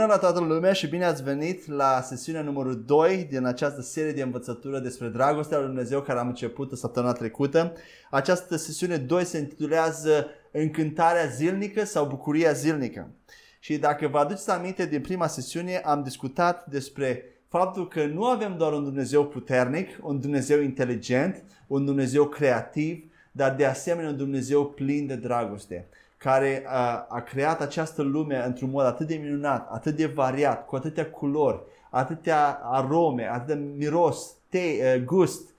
Bună la toată lumea și bine ați venit la sesiunea numărul 2 din această serie de învățătură despre dragostea lui Dumnezeu care am început săptămâna trecută. Această sesiune 2 se intitulează Încântarea zilnică sau Bucuria zilnică. Și dacă vă aduceți aminte din prima sesiune am discutat despre faptul că nu avem doar un Dumnezeu puternic, un Dumnezeu inteligent, un Dumnezeu creativ, dar de asemenea un Dumnezeu plin de dragoste care a, a creat această lume într-un mod atât de minunat, atât de variat, cu atâtea culori, atâtea arome, atât de miros, te, gust,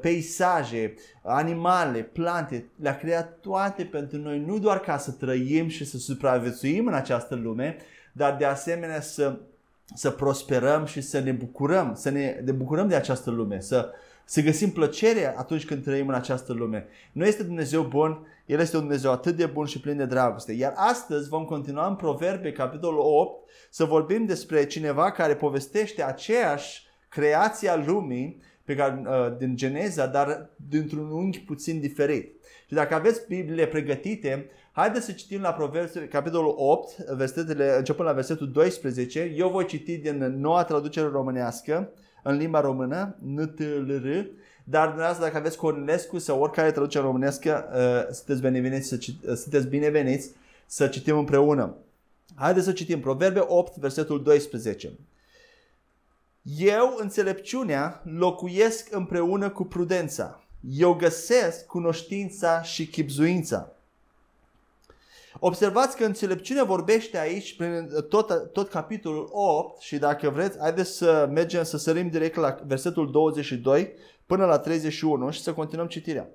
peisaje, animale, plante, le-a creat toate pentru noi, nu doar ca să trăim și să supraviețuim în această lume, dar de asemenea să, să prosperăm și să ne bucurăm, să ne, ne bucurăm de această lume, să, să găsim plăcere atunci când trăim în această lume. Nu este Dumnezeu bun, El este un Dumnezeu atât de bun și plin de dragoste. Iar astăzi vom continua în Proverbe, capitolul 8, să vorbim despre cineva care povestește aceeași creație a lumii pe care, uh, din Geneza, dar dintr-un unghi puțin diferit. Și dacă aveți Bibliile pregătite, haideți să citim la Proverbe, capitolul 8, versetele, începând la versetul 12. Eu voi citi din noua traducere românească, în limba română, NTLR, dar dumneavoastră dacă aveți Cornelescu sau oricare traducere românescă, uh, sunteți bineveniți să, uh, sunteți bineveniți să citim împreună. Haideți să citim Proverbe 8, versetul 12. Eu, înțelepciunea, locuiesc împreună cu prudența. Eu găsesc cunoștința și chipzuința. Observați că înțelepciunea vorbește aici prin tot, tot capitolul 8 și dacă vreți, haideți să mergem să sărim direct la versetul 22 până la 31 și să continuăm citirea.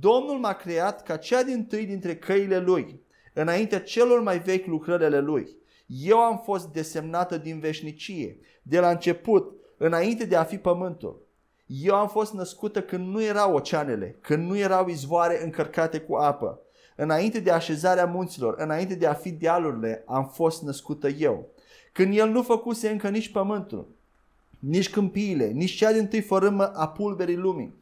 Domnul m-a creat ca cea din tâi dintre căile lui, înaintea celor mai vechi lucrările lui. Eu am fost desemnată din veșnicie, de la început, înainte de a fi pământul. Eu am fost născută când nu erau oceanele, când nu erau izvoare încărcate cu apă Înainte de așezarea munților, înainte de a fi dealurile, am fost născută eu. Când el nu făcuse încă nici pământul, nici câmpiile, nici cea din tâi fărâmă a pulberii lumii.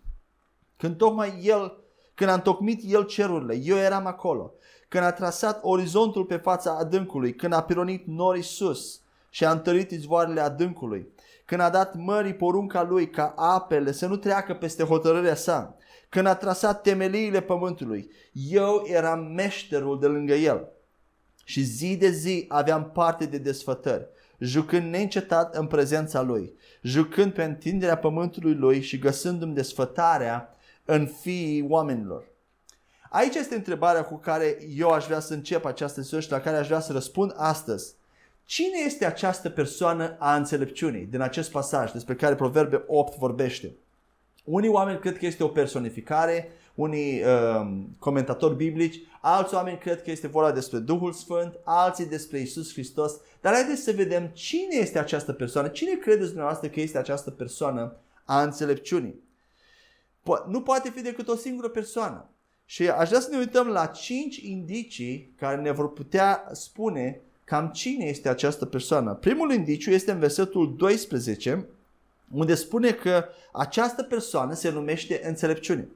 Când tocmai el, când a întocmit el cerurile, eu eram acolo. Când a trasat orizontul pe fața adâncului, când a pironit norii sus și a întărit izvoarele adâncului, când a dat mării porunca lui ca apele să nu treacă peste hotărârea sa, când a trasat temeliile pământului, eu eram meșterul de lângă el. Și zi de zi aveam parte de desfătări, jucând neîncetat în prezența lui, jucând pe întinderea pământului lui și găsându-mi desfătarea în fiii oamenilor. Aici este întrebarea cu care eu aș vrea să încep această sesiune și la care aș vrea să răspund astăzi. Cine este această persoană a înțelepciunii din acest pasaj despre care Proverbe 8 vorbește? Unii oameni cred că este o personificare, unii uh, comentatori biblici, alți oameni cred că este vorba despre Duhul Sfânt, alții despre Isus Hristos. Dar haideți să vedem cine este această persoană, cine credeți dumneavoastră că este această persoană a înțelepciunii. Po- nu poate fi decât o singură persoană. Și aș vrea să ne uităm la cinci indicii care ne vor putea spune cam cine este această persoană. Primul indiciu este în versetul 12, unde spune că această persoană se numește înțelepciune.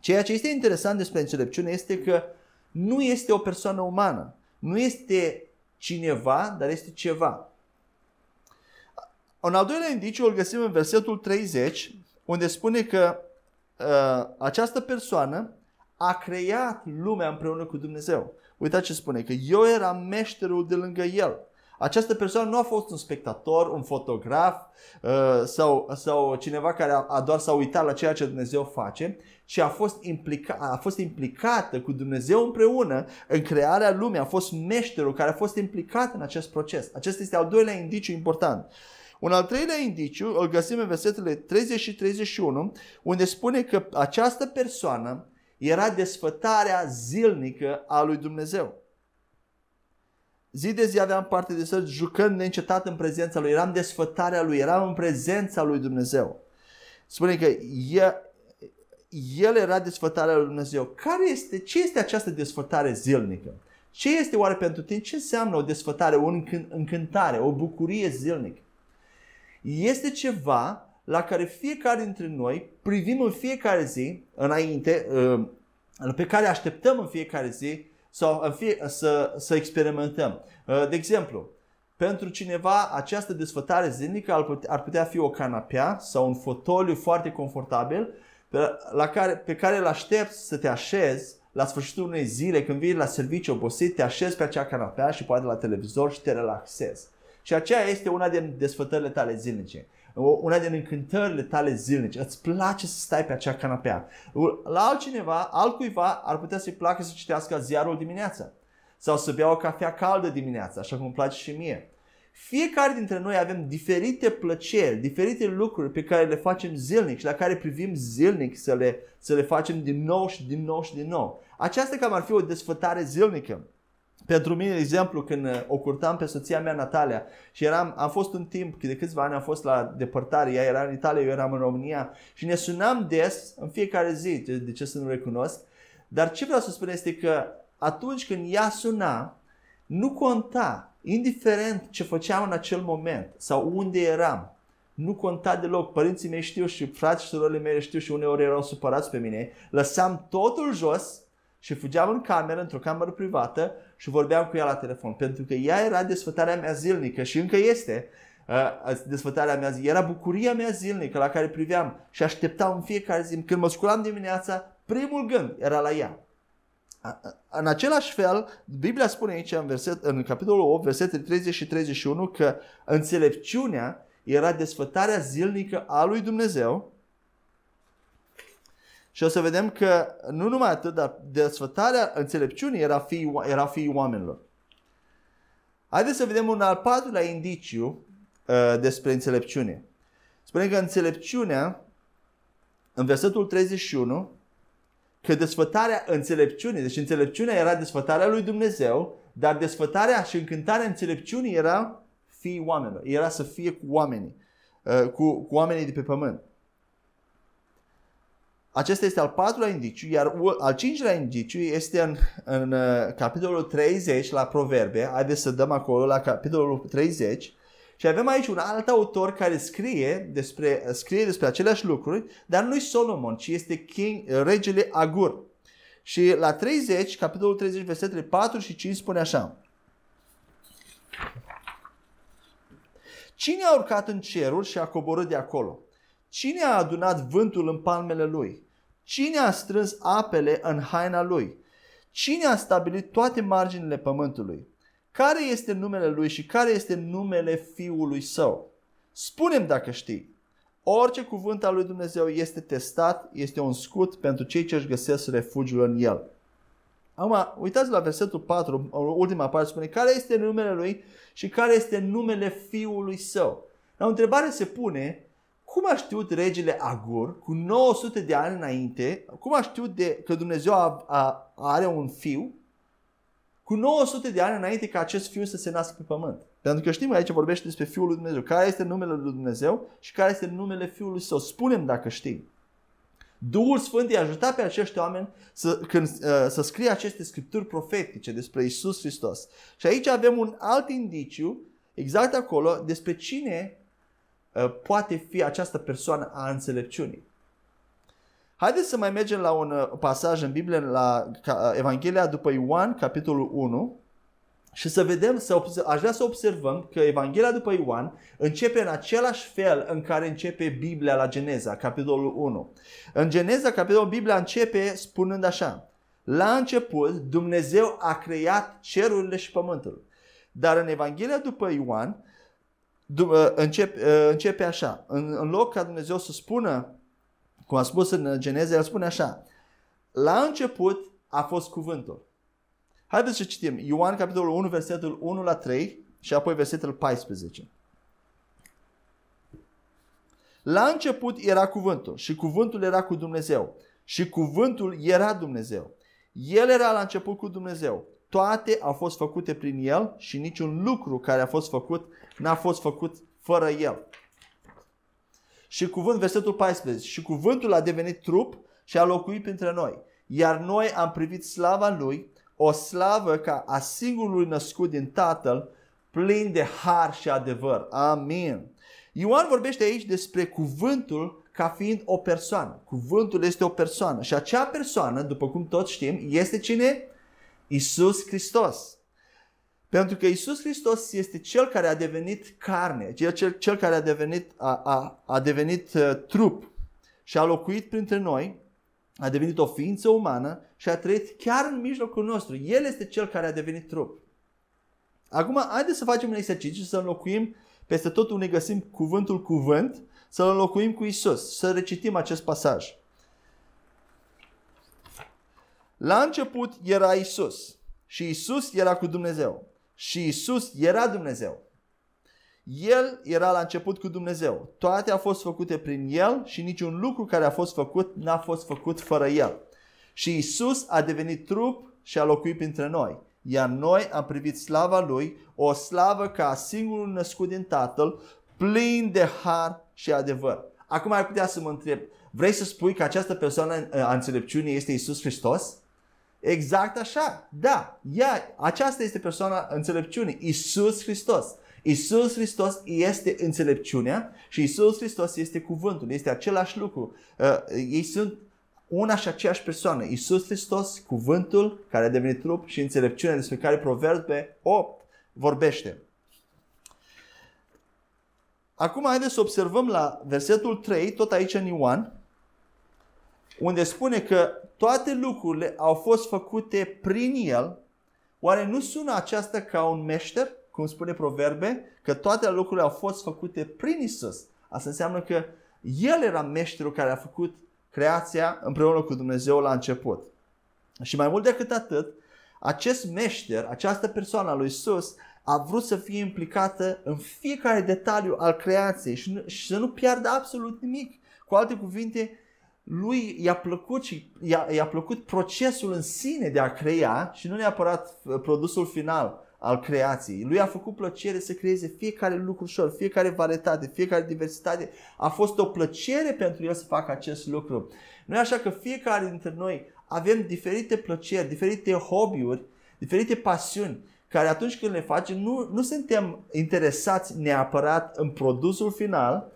Ceea ce este interesant despre înțelepciune este că nu este o persoană umană. Nu este cineva, dar este ceva. Un al doilea indiciu îl găsim în versetul 30, unde spune că uh, această persoană a creat lumea împreună cu Dumnezeu. Uitați ce spune, că eu eram meșterul de lângă el. Această persoană nu a fost un spectator, un fotograf uh, sau, sau cineva care a, a doar s-a uitat la ceea ce Dumnezeu face, ci a fost, implica, a fost implicată cu Dumnezeu împreună în crearea lumii, a fost meșterul care a fost implicat în acest proces. Acesta este al doilea indiciu important. Un al treilea indiciu îl găsim în versetele 30 și 31, unde spune că această persoană era desfătarea zilnică a lui Dumnezeu. Zi de zi aveam parte de să jucând neîncetat în prezența lui, eram desfătarea lui, eram în prezența lui Dumnezeu. Spune că el, el era desfătarea lui Dumnezeu. Care este, ce este această desfătare zilnică? Ce este oare pentru tine? Ce înseamnă o desfătare, o încântare, o bucurie zilnică? Este ceva la care fiecare dintre noi privim în fiecare zi, înainte, ă, pe care așteptăm în fiecare zi sau în fie, să, să experimentăm. Uh, de exemplu, pentru cineva această desfătare zilnică ar putea, ar putea fi o canapea sau un fotoliu foarte confortabil pe, la care, pe care îl aștepți să te așezi la sfârșitul unei zile, când vii la serviciu obosit, te așezi pe acea canapea și poate la televizor și te relaxezi. Și aceea este una din desfătările tale zilnice. Una din încântările tale zilnice. Îți place să stai pe acea canapea. La altcineva, altcuiva, ar putea să-i placă să citească ziarul dimineața. Sau să bea o cafea caldă dimineața, așa cum îmi place și mie. Fiecare dintre noi avem diferite plăceri, diferite lucruri pe care le facem zilnic și la care privim zilnic să le, să le facem din nou și din nou și din nou. Aceasta cam ar fi o desfătare zilnică. Pentru mine, de exemplu, când uh, o curtam pe soția mea Natalia și eram, am fost un timp, de câțiva ani am fost la depărtare, ea era în Italia, eu eram în România și ne sunam des, în fiecare zi, de ce să nu recunosc, dar ce vreau să spun este că atunci când ea suna, nu conta, indiferent ce făceam în acel moment sau unde eram, nu conta deloc. Părinții mei știu și frații și surorile mele știu și uneori erau supărați pe mine. Lăsam totul jos și fugeam în cameră, într-o cameră privată și vorbeam cu ea la telefon. Pentru că ea era desfătarea mea zilnică și încă este uh, desfătarea mea zi. Era bucuria mea zilnică la care priveam și așteptam în fiecare zi. Când mă sculam dimineața, primul gând era la ea. În același fel, Biblia spune aici în, verset, în capitolul 8, versetele 30 și 31 că înțelepciunea era desfătarea zilnică a lui Dumnezeu și o să vedem că nu numai atât, dar desfătarea înțelepciunii era fiii, era fiii oamenilor. Haideți să vedem un al patrulea indiciu uh, despre înțelepciune. Spune că înțelepciunea, în versetul 31, că desfătarea înțelepciunii, deci înțelepciunea era desfătarea lui Dumnezeu, dar desfătarea și încântarea înțelepciunii era fiii oamenilor, era să fie cu oamenii, uh, cu, cu oamenii de pe pământ. Acesta este al patrulea indiciu, iar al cincilea indiciu este în, în uh, capitolul 30 la Proverbe. Haideți să dăm acolo la capitolul 30. Și avem aici un alt autor care scrie despre, scrie despre aceleași lucruri, dar nu-i Solomon, ci este King, regele Agur. Și la 30, capitolul 30, versetele 4 și 5 spune așa. Cine a urcat în cerul și a coborât de acolo? Cine a adunat vântul în palmele lui? Cine a strâns apele în haina lui? Cine a stabilit toate marginile pământului? Care este numele lui și care este numele fiului său? Spunem dacă știi. Orice cuvânt al lui Dumnezeu este testat, este un scut pentru cei ce își găsesc refugiul în el. Acum, uitați la versetul 4, ultima parte spune, care este numele lui și care este numele fiului său. La o întrebare se pune, cum a știut regele Agur, cu 900 de ani înainte, cum a știut de, că Dumnezeu a, a, are un fiu, cu 900 de ani înainte ca acest fiu să se nască pe pământ. Pentru că știm aici vorbește despre Fiul lui Dumnezeu. Care este numele lui Dumnezeu și care este numele Fiului Său. Spunem dacă știi. Duhul Sfânt i-a ajutat pe acești oameni să, când, uh, să scrie aceste scripturi profetice despre Isus Hristos. Și aici avem un alt indiciu, exact acolo, despre cine Uh, poate fi această persoană a înțelepciunii. Haideți să mai mergem la un uh, pasaj în Biblie, la uh, Evanghelia după Ioan, capitolul 1, și să vedem, să observ, aș vrea să observăm că Evanghelia după Ioan începe în același fel în care începe Biblia la Geneza, capitolul 1. În Geneza, capitolul Biblia începe spunând așa, la început Dumnezeu a creat cerurile și pământul. Dar în Evanghelia după Ioan Uh, începe, uh, începe așa. În, în loc ca Dumnezeu să spună, cum a spus în Geneza, el spune așa. La început a fost cuvântul. Haideți să citim. Ioan capitolul 1, versetul 1 la 3 și apoi versetul 14. La început era cuvântul și cuvântul era cu Dumnezeu și cuvântul era Dumnezeu. El era la început cu Dumnezeu. Toate au fost făcute prin El și niciun lucru care a fost făcut n-a fost făcut fără El. Și cuvânt, versetul 14, și cuvântul a devenit trup și a locuit printre noi. Iar noi am privit slava Lui, o slavă ca a singurului născut din Tatăl, plin de har și adevăr. Amin. Ioan vorbește aici despre cuvântul ca fiind o persoană. Cuvântul este o persoană și acea persoană, după cum toți știm, este cine? Isus Hristos. Pentru că Isus Hristos este cel care a devenit carne, cel, cel, cel care a devenit, a, a, a devenit uh, trup și a locuit printre noi, a devenit o ființă umană și a trăit chiar în mijlocul nostru. El este cel care a devenit trup. Acum, haideți să facem un exercițiu, să înlocuim peste tot unde găsim cuvântul cuvânt, să-l înlocuim cu Isus, să recitim acest pasaj. La început era Isus și Isus era cu Dumnezeu și Isus era Dumnezeu. El era la început cu Dumnezeu. Toate au fost făcute prin El și niciun lucru care a fost făcut n-a fost făcut fără El. Și Isus a devenit trup și a locuit printre noi. Iar noi am privit slava Lui, o slavă ca singurul născut din Tatăl, plin de har și adevăr. Acum ai putea să mă întreb, vrei să spui că această persoană a înțelepciunii este Isus Hristos? Exact așa. Da, ea, aceasta este persoana înțelepciunii, Isus Hristos. Isus Hristos este înțelepciunea și Isus Hristos este cuvântul, este același lucru. Uh, ei sunt una și aceeași persoană. Isus Hristos, cuvântul care a devenit trup și înțelepciunea despre care Proverbe 8 vorbește. Acum haideți să observăm la versetul 3, tot aici în Ioan, unde spune că toate lucrurile au fost făcute prin El, oare nu sună aceasta ca un meșter, cum spune Proverbe, că toate lucrurile au fost făcute prin Isus? Asta înseamnă că El era meșterul care a făcut creația împreună cu Dumnezeu la început. Și mai mult decât atât, acest meșter, această persoană a lui Isus, a vrut să fie implicată în fiecare detaliu al creației și, nu, și să nu piardă absolut nimic. Cu alte cuvinte, lui i-a plăcut și i-a, i-a plăcut procesul în sine de a crea și nu neapărat uh, produsul final al creației. Lui a făcut plăcere să creeze fiecare lucru ușor, fiecare varietate, fiecare diversitate. A fost o plăcere pentru el să facă acest lucru. Nu e așa că fiecare dintre noi avem diferite plăceri, diferite hobby-uri, diferite pasiuni care atunci când le facem nu, nu suntem interesați neapărat în produsul final,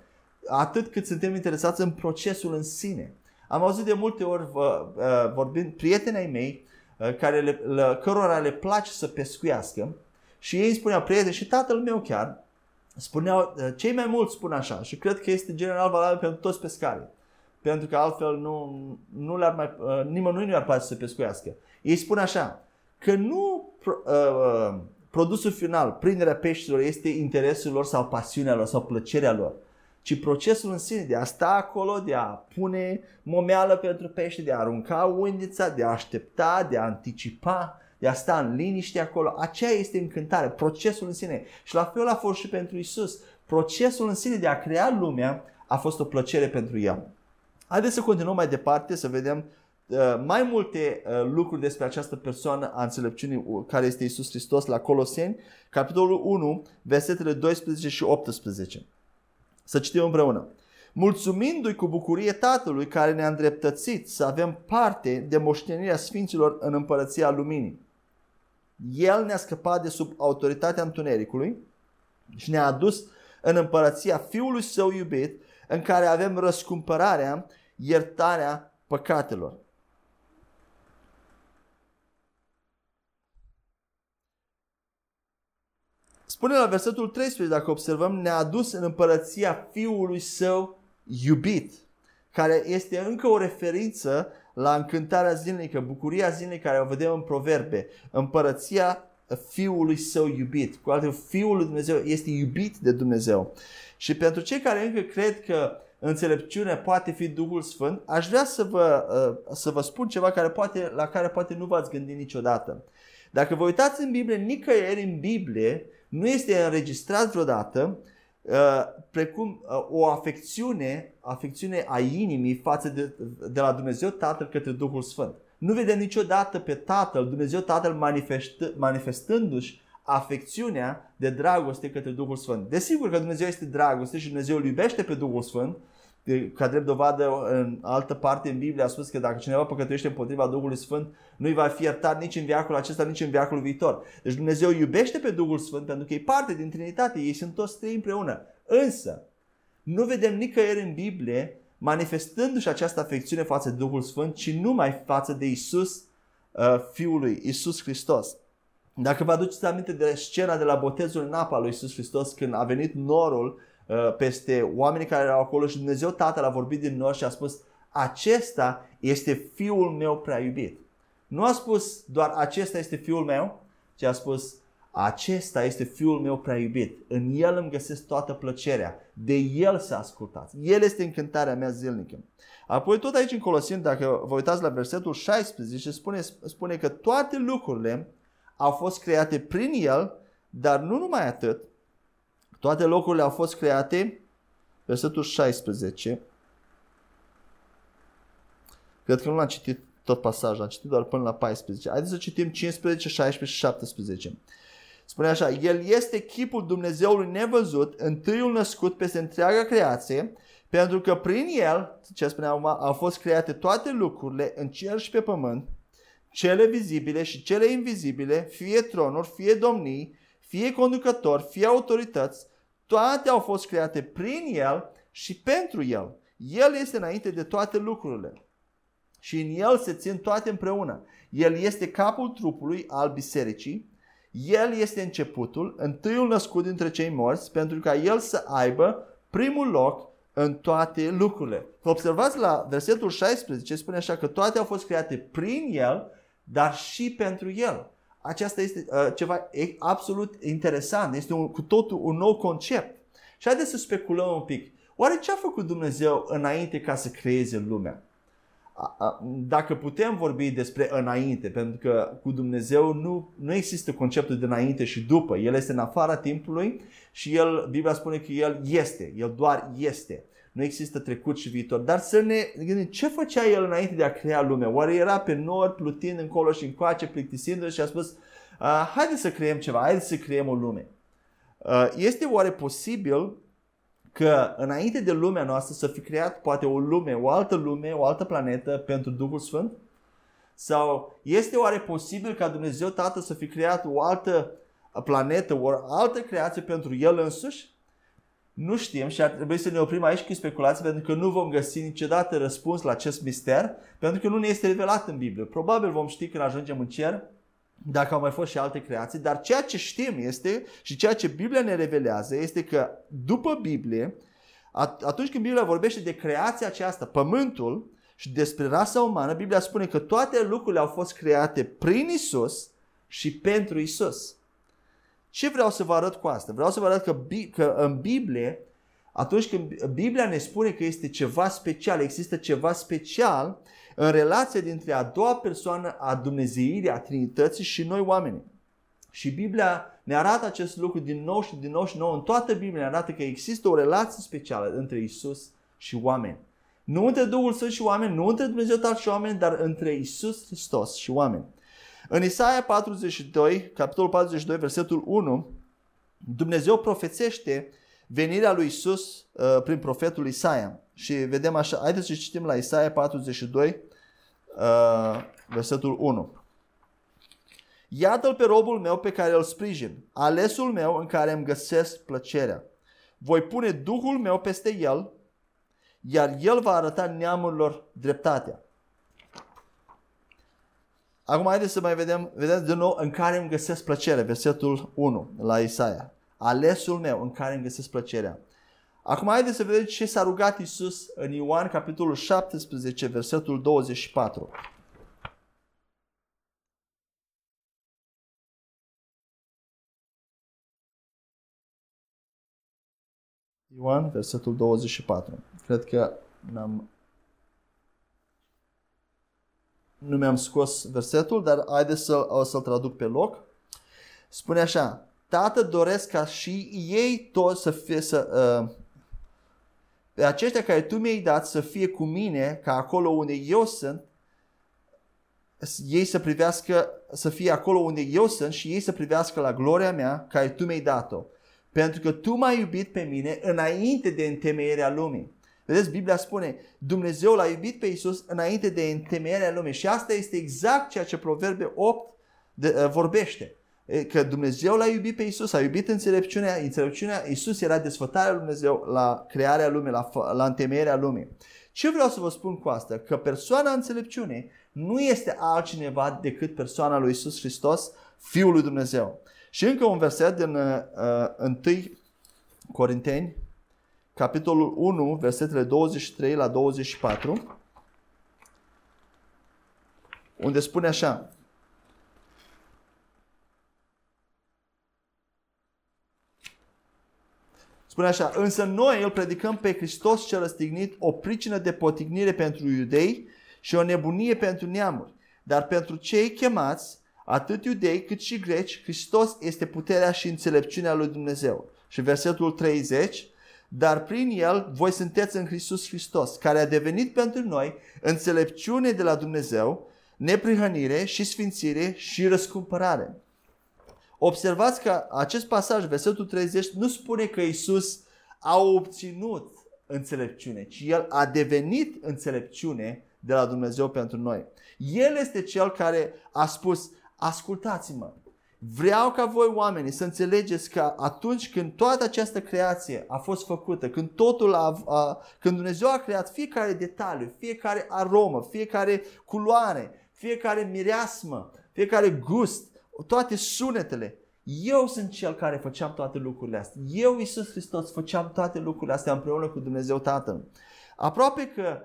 atât cât suntem interesați în procesul în sine. Am auzit de multe ori uh, vorbind prietenii mei uh, care le, le, cărora le place să pescuiască și ei îmi spuneau, prieteni și tatăl meu chiar, spuneau, uh, cei mai mulți spun așa și cred că este general valabil pentru toți pescarii. Pentru că altfel nu, nu le-ar mai, nimănui nu ar place să pescuiască. Ei spun așa, că nu uh, produsul final, prinderea peștilor, este interesul lor sau pasiunea lor sau plăcerea lor ci procesul în sine de a sta acolo, de a pune momeală pentru pește, de a arunca undița, de a aștepta, de a anticipa, de a sta în liniște acolo. Aceea este încântare, procesul în sine. Și la fel a fost și pentru Isus. Procesul în sine de a crea lumea a fost o plăcere pentru El. Haideți să continuăm mai departe, să vedem uh, mai multe uh, lucruri despre această persoană a înțelepciunii care este Isus Hristos la Coloseni, capitolul 1, versetele 12 și 18. Să citim împreună. Mulțumindu-i cu bucurie Tatălui care ne-a îndreptățit să avem parte de moștenirea Sfinților în împărăția luminii. El ne-a scăpat de sub autoritatea întunericului și ne-a adus în împărăția Fiului Său iubit, în care avem răscumpărarea, iertarea păcatelor. Spune la versetul 13, dacă observăm, ne-a adus în împărăția Fiului Său iubit, care este încă o referință la încântarea zilnică, bucuria zilnică care o vedem în proverbe, împărăția Fiului Său iubit. Cu alte Fiul lui Dumnezeu este iubit de Dumnezeu. Și pentru cei care încă cred că înțelepciunea poate fi Duhul Sfânt, aș vrea să vă, uh, să vă spun ceva care poate, la care poate nu v-ați gândit niciodată. Dacă vă uitați în Biblie, nicăieri în Biblie nu este înregistrat vreodată uh, precum uh, o afecțiune, afecțiune a inimii față de, de la Dumnezeu Tatăl către Duhul Sfânt. Nu vedem niciodată pe Tatăl, Dumnezeu Tatăl manifest, manifestându-și afecțiunea de dragoste către Duhul Sfânt. Desigur că Dumnezeu este dragoste și Dumnezeu îl iubește pe Duhul Sfânt, ca drept dovadă în altă parte în Biblie a spus că dacă cineva păcătuiește împotriva Duhului Sfânt, nu-i va fi iertat nici în viacul acesta, nici în viacul viitor. Deci Dumnezeu iubește pe Duhul Sfânt pentru că e parte din Trinitate, ei sunt toți trei împreună. Însă, nu vedem nicăieri în Biblie manifestându-și această afecțiune față de Duhul Sfânt, ci numai față de Isus uh, Fiului Isus Hristos. Dacă vă aduceți aminte de scena de la botezul în apa lui Isus Hristos când a venit norul uh, peste oamenii care erau acolo și Dumnezeu Tatăl a vorbit din nor și a spus acesta este fiul meu prea iubit. Nu a spus doar acesta este fiul meu, ci a spus acesta este fiul meu prea iubit. În el îmi găsesc toată plăcerea. De el să ascultați. El este încântarea mea zilnică. Apoi tot aici în Colosin, dacă vă uitați la versetul 16, spune, spune că toate lucrurile au fost create prin el, dar nu numai atât. Toate locurile au fost create, versetul 16, Cred că nu l-am citit tot pasajul, am citit doar până la 14. Haideți să citim 15, 16 și 17. Spune așa, El este chipul Dumnezeului nevăzut, întâiul născut peste întreaga creație, pentru că prin El, ce spune acum, au fost create toate lucrurile în cer și pe pământ, cele vizibile și cele invizibile, fie tronuri, fie domnii, fie conducători, fie autorități, toate au fost create prin El și pentru El. El este înainte de toate lucrurile și în el se țin toate împreună. El este capul trupului al bisericii, el este începutul, întâiul născut dintre cei morți, pentru ca el să aibă primul loc în toate lucrurile. Observați la versetul 16, spune așa că toate au fost create prin el, dar și pentru el. Aceasta este uh, ceva absolut interesant, este un, cu totul un nou concept. Și haideți să speculăm un pic. Oare ce a făcut Dumnezeu înainte ca să creeze lumea? dacă putem vorbi despre înainte, pentru că cu Dumnezeu nu, nu există conceptul de înainte și după. El este în afara timpului și el, Biblia spune că El este, El doar este. Nu există trecut și viitor. Dar să ne gândim, ce făcea El înainte de a crea lumea? Oare era pe nord, plutind încolo și încoace, plictisindu-se și a spus, haide să creăm ceva, haide să creăm o lume. Este oare posibil că înainte de lumea noastră să fi creat poate o lume, o altă lume, o altă planetă pentru Duhul Sfânt? Sau este oare posibil ca Dumnezeu Tatăl să fi creat o altă planetă, o altă creație pentru El însuși? Nu știm și ar trebui să ne oprim aici cu speculații pentru că nu vom găsi niciodată răspuns la acest mister pentru că nu ne este revelat în Biblie. Probabil vom ști când ajungem în cer dacă au mai fost și alte creații, dar ceea ce știm este și ceea ce Biblia ne revelează este că după Biblie, atunci când Biblia vorbește de creația aceasta, pământul și despre rasa umană, Biblia spune că toate lucrurile au fost create prin Isus și pentru Isus. Ce vreau să vă arăt cu asta? Vreau să vă arăt că, că în Biblie, atunci când Biblia ne spune că este ceva special, există ceva special, în relația dintre a doua persoană a Dumnezeirii, a Trinității și noi oamenii. Și Biblia ne arată acest lucru din nou și din nou și nou. În toată Biblia ne arată că există o relație specială între Isus și oameni. Nu între Duhul Sfânt și oameni, nu între Dumnezeu Tatăl și oameni, dar între Isus Hristos și oameni. În Isaia 42, capitolul 42, versetul 1, Dumnezeu profețește venirea lui Isus uh, prin profetul Isaia. Și vedem așa, haideți să citim la Isaia 42, uh, versetul 1. Iată-l pe robul meu pe care îl sprijin, alesul meu în care îmi găsesc plăcerea. Voi pune Duhul meu peste el, iar el va arăta neamurilor dreptatea. Acum haideți să mai vedem, vedeți din nou în care îmi găsesc plăcere, versetul 1 la Isaia. Alesul meu în care îmi găsesc plăcerea. Acum haideți să vedem ce s-a rugat Isus în Ioan capitolul 17, versetul 24. Ioan, versetul 24. Cred că n-am nu mi-am scos versetul, dar haideți să, o să-l traduc pe loc. Spune așa, Tată doresc ca și ei toți să fie, să, uh, pe aceștia care tu mi-ai dat să fie cu mine, ca acolo unde eu sunt, ei să privească, să fie acolo unde eu sunt și ei să privească la gloria mea care tu mi-ai dat-o. Pentru că tu m-ai iubit pe mine înainte de întemeierea lumii. Vedeți, Biblia spune, Dumnezeu l-a iubit pe Isus înainte de întemeierea lumii. Și asta este exact ceea ce Proverbe 8 de, uh, vorbește că Dumnezeu l-a iubit pe Isus, a iubit înțelepciunea, înțelepciunea, Isus era desfătarea lui Dumnezeu la crearea lumii, la, la întemeierea lumii. Ce vreau să vă spun cu asta? Că persoana înțelepciunii nu este altcineva decât persoana lui Isus Hristos, Fiul lui Dumnezeu. Și încă un verset din uh, 1 Corinteni, capitolul 1, versetele 23 la 24, unde spune așa, Spune așa, însă noi îl predicăm pe Hristos cel răstignit o pricină de potignire pentru iudei și o nebunie pentru neamuri. Dar pentru cei chemați, atât iudei cât și greci, Hristos este puterea și înțelepciunea lui Dumnezeu. Și versetul 30, dar prin el voi sunteți în Hristos Hristos, care a devenit pentru noi înțelepciune de la Dumnezeu, neprihănire și sfințire și răscumpărare. Observați că acest pasaj, versetul 30, nu spune că Isus a obținut înțelepciune, ci El a devenit înțelepciune de la Dumnezeu pentru noi. El este Cel care a spus, ascultați-mă, vreau ca voi oamenii să înțelegeți că atunci când toată această creație a fost făcută, când totul a, a când Dumnezeu a creat fiecare detaliu, fiecare aromă, fiecare culoare, fiecare mireasmă, fiecare gust, toate sunetele. Eu sunt cel care făceam toate lucrurile astea. Eu, Iisus Hristos, făceam toate lucrurile astea împreună cu Dumnezeu Tatăl. Aproape că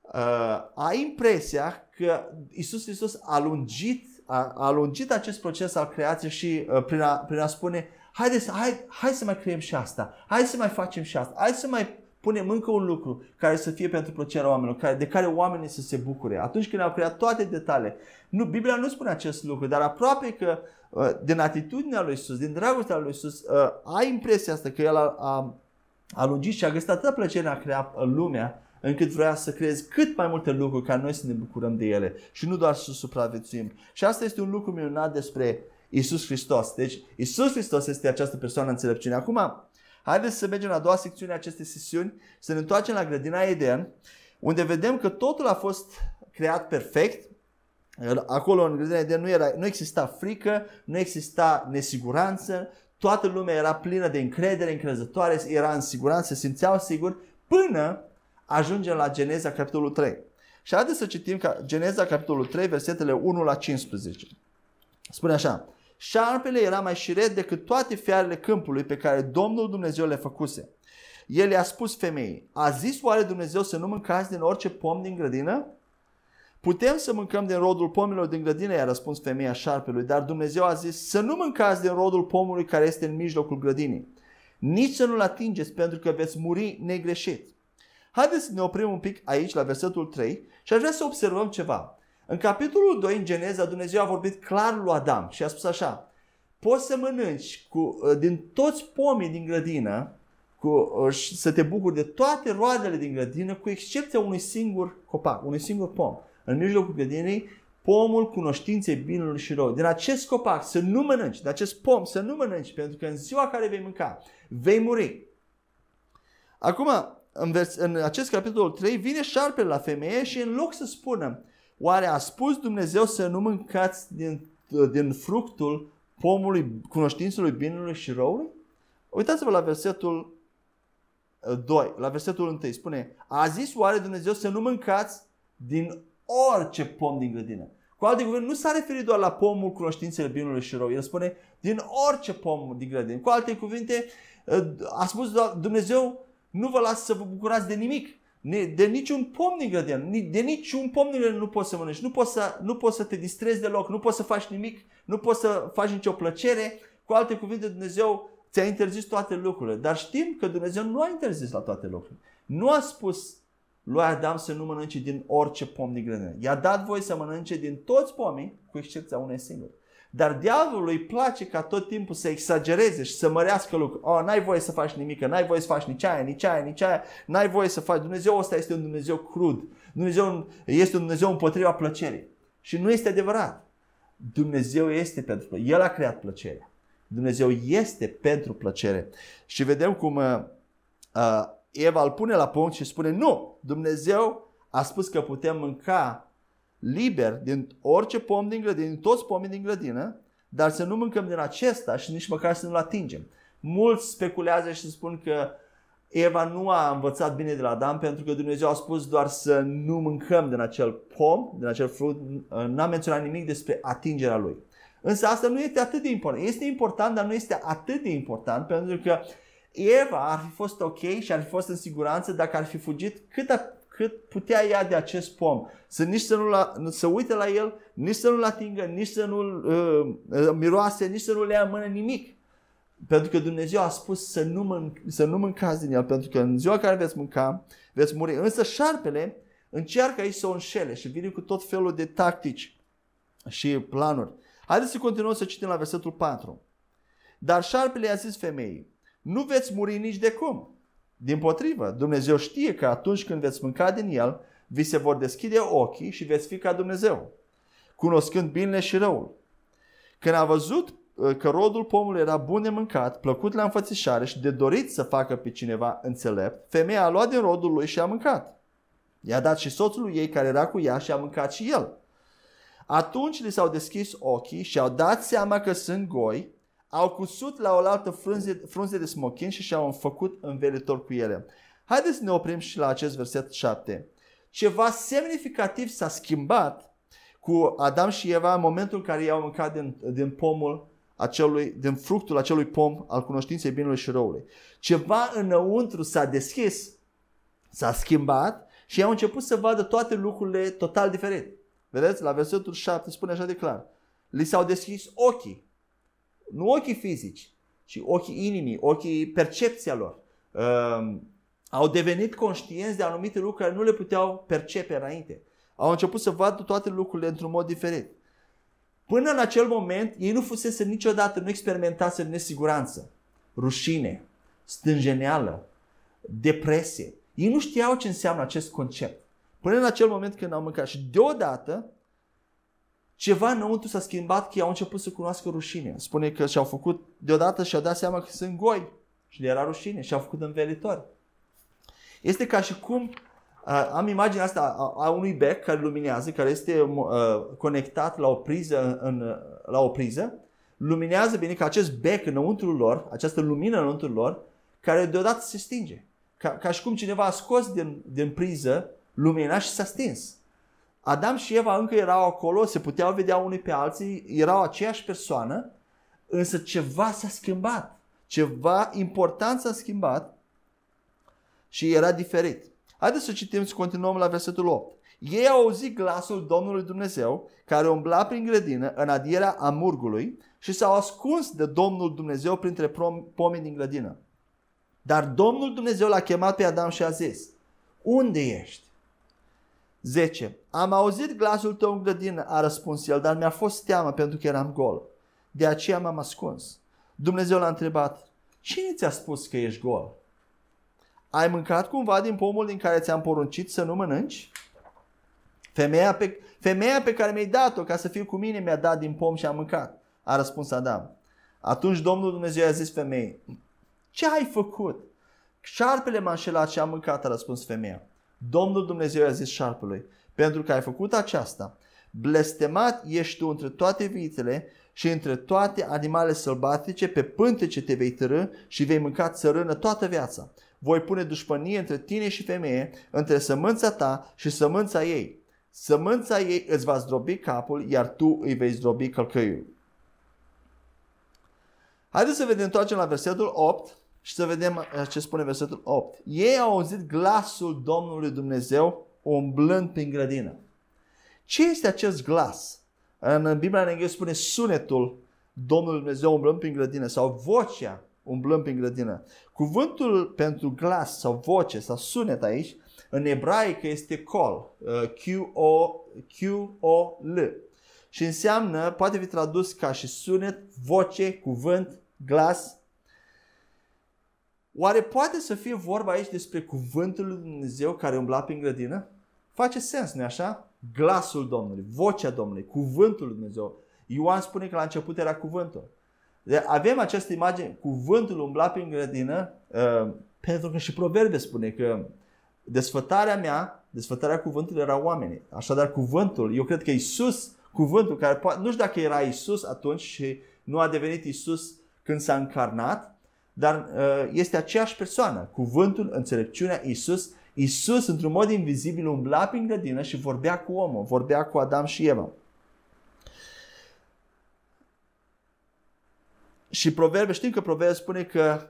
uh, ai impresia că Iisus Hristos a lungit, a, a lungit acest proces al creației și uh, prin, a, prin a spune Haideți, hai, hai să mai creăm și asta, hai să mai facem și asta, hai să mai punem încă un lucru care să fie pentru plăcerea oamenilor, care, de care oamenii să se bucure. Atunci când au creat toate detaliile. Nu, Biblia nu spune acest lucru, dar aproape că uh, din atitudinea lui Isus, din dragostea lui Isus, uh, ai impresia asta că el a, a, a lungit și a găsit atâta plăcere a crea uh, lumea, încât vrea să creezi cât mai multe lucruri ca noi să ne bucurăm de ele și nu doar să supraviețuim. Și asta este un lucru minunat despre Isus Hristos. Deci Isus Hristos este această persoană înțelepciune. Acum, Haideți să mergem la a doua secțiune a acestei sesiuni, să ne întoarcem la grădina Eden, unde vedem că totul a fost creat perfect. Acolo în grădina Eden nu, era, nu exista frică, nu exista nesiguranță, toată lumea era plină de încredere, încrezătoare, era în siguranță, se simțeau sigur, până ajungem la Geneza capitolul 3. Și haideți să citim Geneza capitolul 3, versetele 1 la 15. Spune așa, Șarpele era mai șiret decât toate fiarele câmpului pe care Domnul Dumnezeu le făcuse. El i-a spus femeii, a zis oare Dumnezeu să nu mâncați din orice pom din grădină? Putem să mâncăm din rodul pomilor din grădină, i-a răspuns femeia șarpelui, dar Dumnezeu a zis să nu mâncați din rodul pomului care este în mijlocul grădinii. Nici să nu-l atingeți pentru că veți muri negreșit. Haideți să ne oprim un pic aici la versetul 3 și aș vrea să observăm ceva. În capitolul 2, în Geneza, Dumnezeu a vorbit clar lui Adam și a spus așa, poți să mănânci cu, uh, din toți pomii din grădină, cu, uh, să te bucuri de toate roadele din grădină, cu excepția unui singur copac, unui singur pom. În mijlocul grădinei, pomul cunoștinței binelui și rău. Din acest copac să nu mănânci, din acest pom să nu mănânci, pentru că în ziua care vei mânca, vei muri. Acum, în, vers, în acest capitol 3, vine șarpele la femeie și în loc să spună, Oare a spus Dumnezeu să nu mâncați din, din fructul pomului cunoștințului binelui și răului? Uitați-vă la versetul 2, uh, la versetul 1 spune A zis oare Dumnezeu să nu mâncați din orice pom din grădină? Cu alte cuvinte, nu s-a referit doar la pomul cunoștinței binelui și răului. El spune din orice pom din grădină. Cu alte cuvinte, uh, a spus Dumnezeu nu vă lasă să vă bucurați de nimic de niciun pom din grădină, de niciun pom din grădină nu poți să mănânci, nu poți să, nu poți să te distrezi deloc, nu poți să faci nimic, nu poți să faci nicio plăcere. Cu alte cuvinte, Dumnezeu ți-a interzis toate lucrurile. Dar știm că Dumnezeu nu a interzis la toate lucrurile. Nu a spus lui Adam să nu mănânce din orice pom din grădină. I-a dat voi să mănânce din toți pomii, cu excepția unei singure. Dar diavolului îi place ca tot timpul să exagereze și să mărească lucruri. Oh, n-ai voie să faci nimic, n-ai voie să faci nici aia, nici aia, nici aia, n-ai voie să faci. Dumnezeu ăsta este un Dumnezeu crud. Dumnezeu este un Dumnezeu împotriva plăcerii. Și nu este adevărat. Dumnezeu este pentru plăcere. El a creat plăcerea. Dumnezeu este pentru plăcere. Și vedem cum uh, uh, Eva îl pune la punct și spune nu, Dumnezeu a spus că putem mânca liber din orice pom din grădină, din toți pomii din grădină, dar să nu mâncăm din acesta și nici măcar să nu-l atingem. Mulți speculează și spun că Eva nu a învățat bine de la Adam pentru că Dumnezeu a spus doar să nu mâncăm din acel pom, din acel fruct, n-a menționat nimic despre atingerea lui. Însă asta nu este atât de important. Este important, dar nu este atât de important pentru că Eva ar fi fost ok și ar fi fost în siguranță dacă ar fi fugit cât, a, cât putea ea de acest pom. Să nici să nu la, să uite la el, nici să nu-l atingă, nici să nu-l uh, miroase, nici să nu le ia în mână nimic. Pentru că Dumnezeu a spus să nu, mânc, să nu mâncați din el, pentru că în ziua care veți mânca, veți muri. Însă șarpele încearcă aici să o înșele și vine cu tot felul de tactici și planuri. Haideți să continuăm să citim la versetul 4. Dar șarpele i-a zis femeii, nu veți muri nici de cum. Din potrivă, Dumnezeu știe că atunci când veți mânca din el, vi se vor deschide ochii și veți fi ca Dumnezeu, cunoscând binele și răul. Când a văzut uh, că rodul pomului era bun de mâncat, plăcut la înfățișare și de dorit să facă pe cineva înțelept, femeia a luat din rodul lui și a mâncat. I-a dat și soțul ei care era cu ea și a mâncat și el. Atunci li s-au deschis ochii și au dat seama că sunt goi au cusut la oaltă frunze, frunze de smochin și și-au făcut învelitor cu ele. Haideți să ne oprim și la acest verset 7. Ceva semnificativ s-a schimbat cu Adam și Eva în momentul în care i-au mâncat din, din pomul acelui, din fructul acelui pom al cunoștinței binului și răului. Ceva înăuntru s-a deschis, s-a schimbat și au început să vadă toate lucrurile total diferit. Vedeți? La versetul 7 spune așa de clar. Li s-au deschis ochii nu ochii fizici, ci ochii inimii, ochii percepția lor. Uh, au devenit conștienți de anumite lucruri care nu le puteau percepe înainte. Au început să vadă toate lucrurile într-un mod diferit. Până în acel moment, ei nu fusese niciodată, nu experimentase nesiguranță, rușine, stânjeneală, depresie. Ei nu știau ce înseamnă acest concept. Până în acel moment când au mâncat. Și deodată, ceva înăuntru s-a schimbat că au început să cunoască rușine. Spune că și-au făcut, deodată și-au dat seama că sunt goi și le era rușine și-au făcut învelitori. Este ca și cum uh, am imaginea asta a, a unui bec care luminează, care este uh, conectat la o priză, în, la o priză, luminează bine că acest bec înăuntru lor, această lumină înăuntru lor, care deodată se stinge. Ca, ca și cum cineva a scos din, din priză lumina și s-a stins. Adam și Eva încă erau acolo, se puteau vedea unii pe alții, erau aceeași persoană, însă ceva s-a schimbat. Ceva important s-a schimbat și era diferit. Haideți să citim, să continuăm la versetul 8. Ei au auzit glasul Domnului Dumnezeu care umbla prin grădină în adierea amurgului și s-au ascuns de Domnul Dumnezeu printre pomii din grădină. Dar Domnul Dumnezeu l-a chemat pe Adam și a zis, unde ești? 10. Am auzit glasul tău în grădină, a răspuns el, dar mi-a fost teamă pentru că eram gol. De aceea m-am ascuns. Dumnezeu l-a întrebat, cine ți-a spus că ești gol? Ai mâncat cumva din pomul din care ți-am poruncit să nu mănânci? Femeia pe, femeia pe care mi-ai dat-o ca să fiu cu mine mi-a dat din pom și am mâncat. A răspuns Adam. Atunci Domnul Dumnezeu a zis femeii, ce ai făcut? Șarpele m-a înșelat și am mâncat, a răspuns femeia. Domnul Dumnezeu a zis șarpelui, pentru că ai făcut aceasta, blestemat ești tu între toate vitele și între toate animalele sălbatice, pe pântece te vei târâ și vei mânca țărână toată viața. Voi pune dușpănie între tine și femeie, între sămânța ta și sămânța ei. Sămânța ei îți va zdrobi capul, iar tu îi vei zdrobi călcăiul. Haideți să vedem, întoarcem la versetul 8 și să vedem uh, ce spune versetul 8. Ei au auzit glasul Domnului Dumnezeu umblând prin grădină. Ce este acest glas? În Biblia în engleză spune sunetul Domnului Dumnezeu umblând prin grădină sau vocea umblând prin grădină. Cuvântul pentru glas sau voce sau sunet aici în ebraică este call, uh, Q-O-L și înseamnă, poate fi tradus ca și sunet, voce, cuvânt, glas, Oare poate să fie vorba aici despre cuvântul lui Dumnezeu care umbla prin grădină? Face sens, nu așa? Glasul Domnului, vocea Domnului, cuvântul lui Dumnezeu. Ioan spune că la început era cuvântul. De avem această imagine, cuvântul umbla prin grădină, uh, pentru că și proverbe spune că desfătarea mea, desfătarea cuvântului era oamenii. Așadar cuvântul, eu cred că Isus, cuvântul care nu știu dacă era Isus atunci și nu a devenit Isus când s-a încarnat, dar uh, este aceeași persoană. Cuvântul, înțelepciunea, Isus. Isus, într-un mod invizibil, umbla prin grădină și vorbea cu omul, vorbea cu Adam și Eva. Și proverbe, știm că proverbe spune că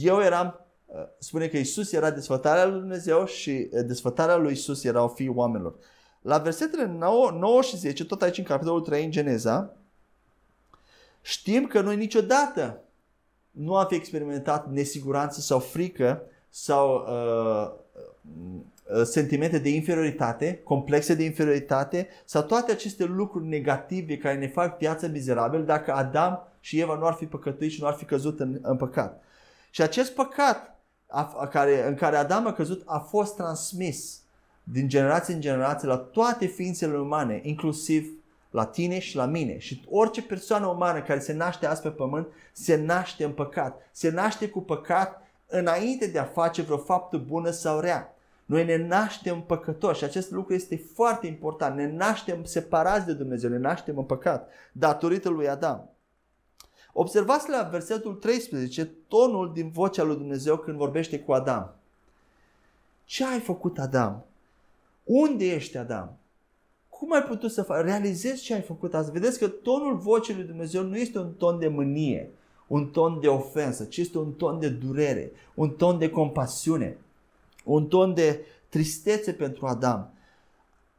eu eram, uh, spune că Isus era desfătarea lui Dumnezeu și uh, desfătarea lui Isus erau fiii oamenilor. La versetele 9, 9 și 10, tot aici în capitolul 3 în Geneza, știm că noi niciodată nu am fi experimentat nesiguranță sau frică sau uh, uh, sentimente de inferioritate, complexe de inferioritate sau toate aceste lucruri negative care ne fac viața mizerabilă dacă Adam și Eva nu ar fi păcătuit și nu ar fi căzut în, în păcat. Și acest păcat a, a care, în care Adam a căzut a fost transmis din generație în generație la toate ființele umane, inclusiv la tine și la mine. Și orice persoană umană care se naște azi pe pământ se naște în păcat. Se naște cu păcat înainte de a face vreo faptă bună sau rea. Noi ne naștem păcătoși și acest lucru este foarte important. Ne naștem separați de Dumnezeu, ne naștem în păcat datorită lui Adam. Observați la versetul 13 tonul din vocea lui Dumnezeu când vorbește cu Adam. Ce ai făcut Adam? Unde ești Adam? Cum ai putut să faci? Realizezi ce ai făcut azi. Vedeți că tonul vocii lui Dumnezeu nu este un ton de mânie, un ton de ofensă, ci este un ton de durere, un ton de compasiune, un ton de tristețe pentru Adam.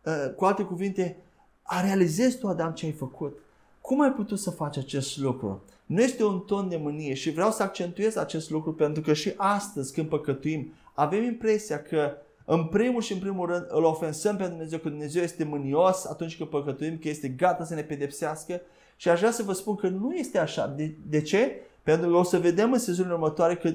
Uh, cu alte cuvinte, a realizezi tu, Adam, ce ai făcut. Cum ai putut să faci acest lucru? Nu este un ton de mânie și vreau să accentuez acest lucru pentru că și astăzi când păcătuim avem impresia că în primul și în primul rând îl ofensăm pe Dumnezeu, că Dumnezeu este mânios atunci când păcătuim, că este gata să ne pedepsească și aș vrea să vă spun că nu este așa. De, de ce? Pentru că o să vedem în sezonul următoare că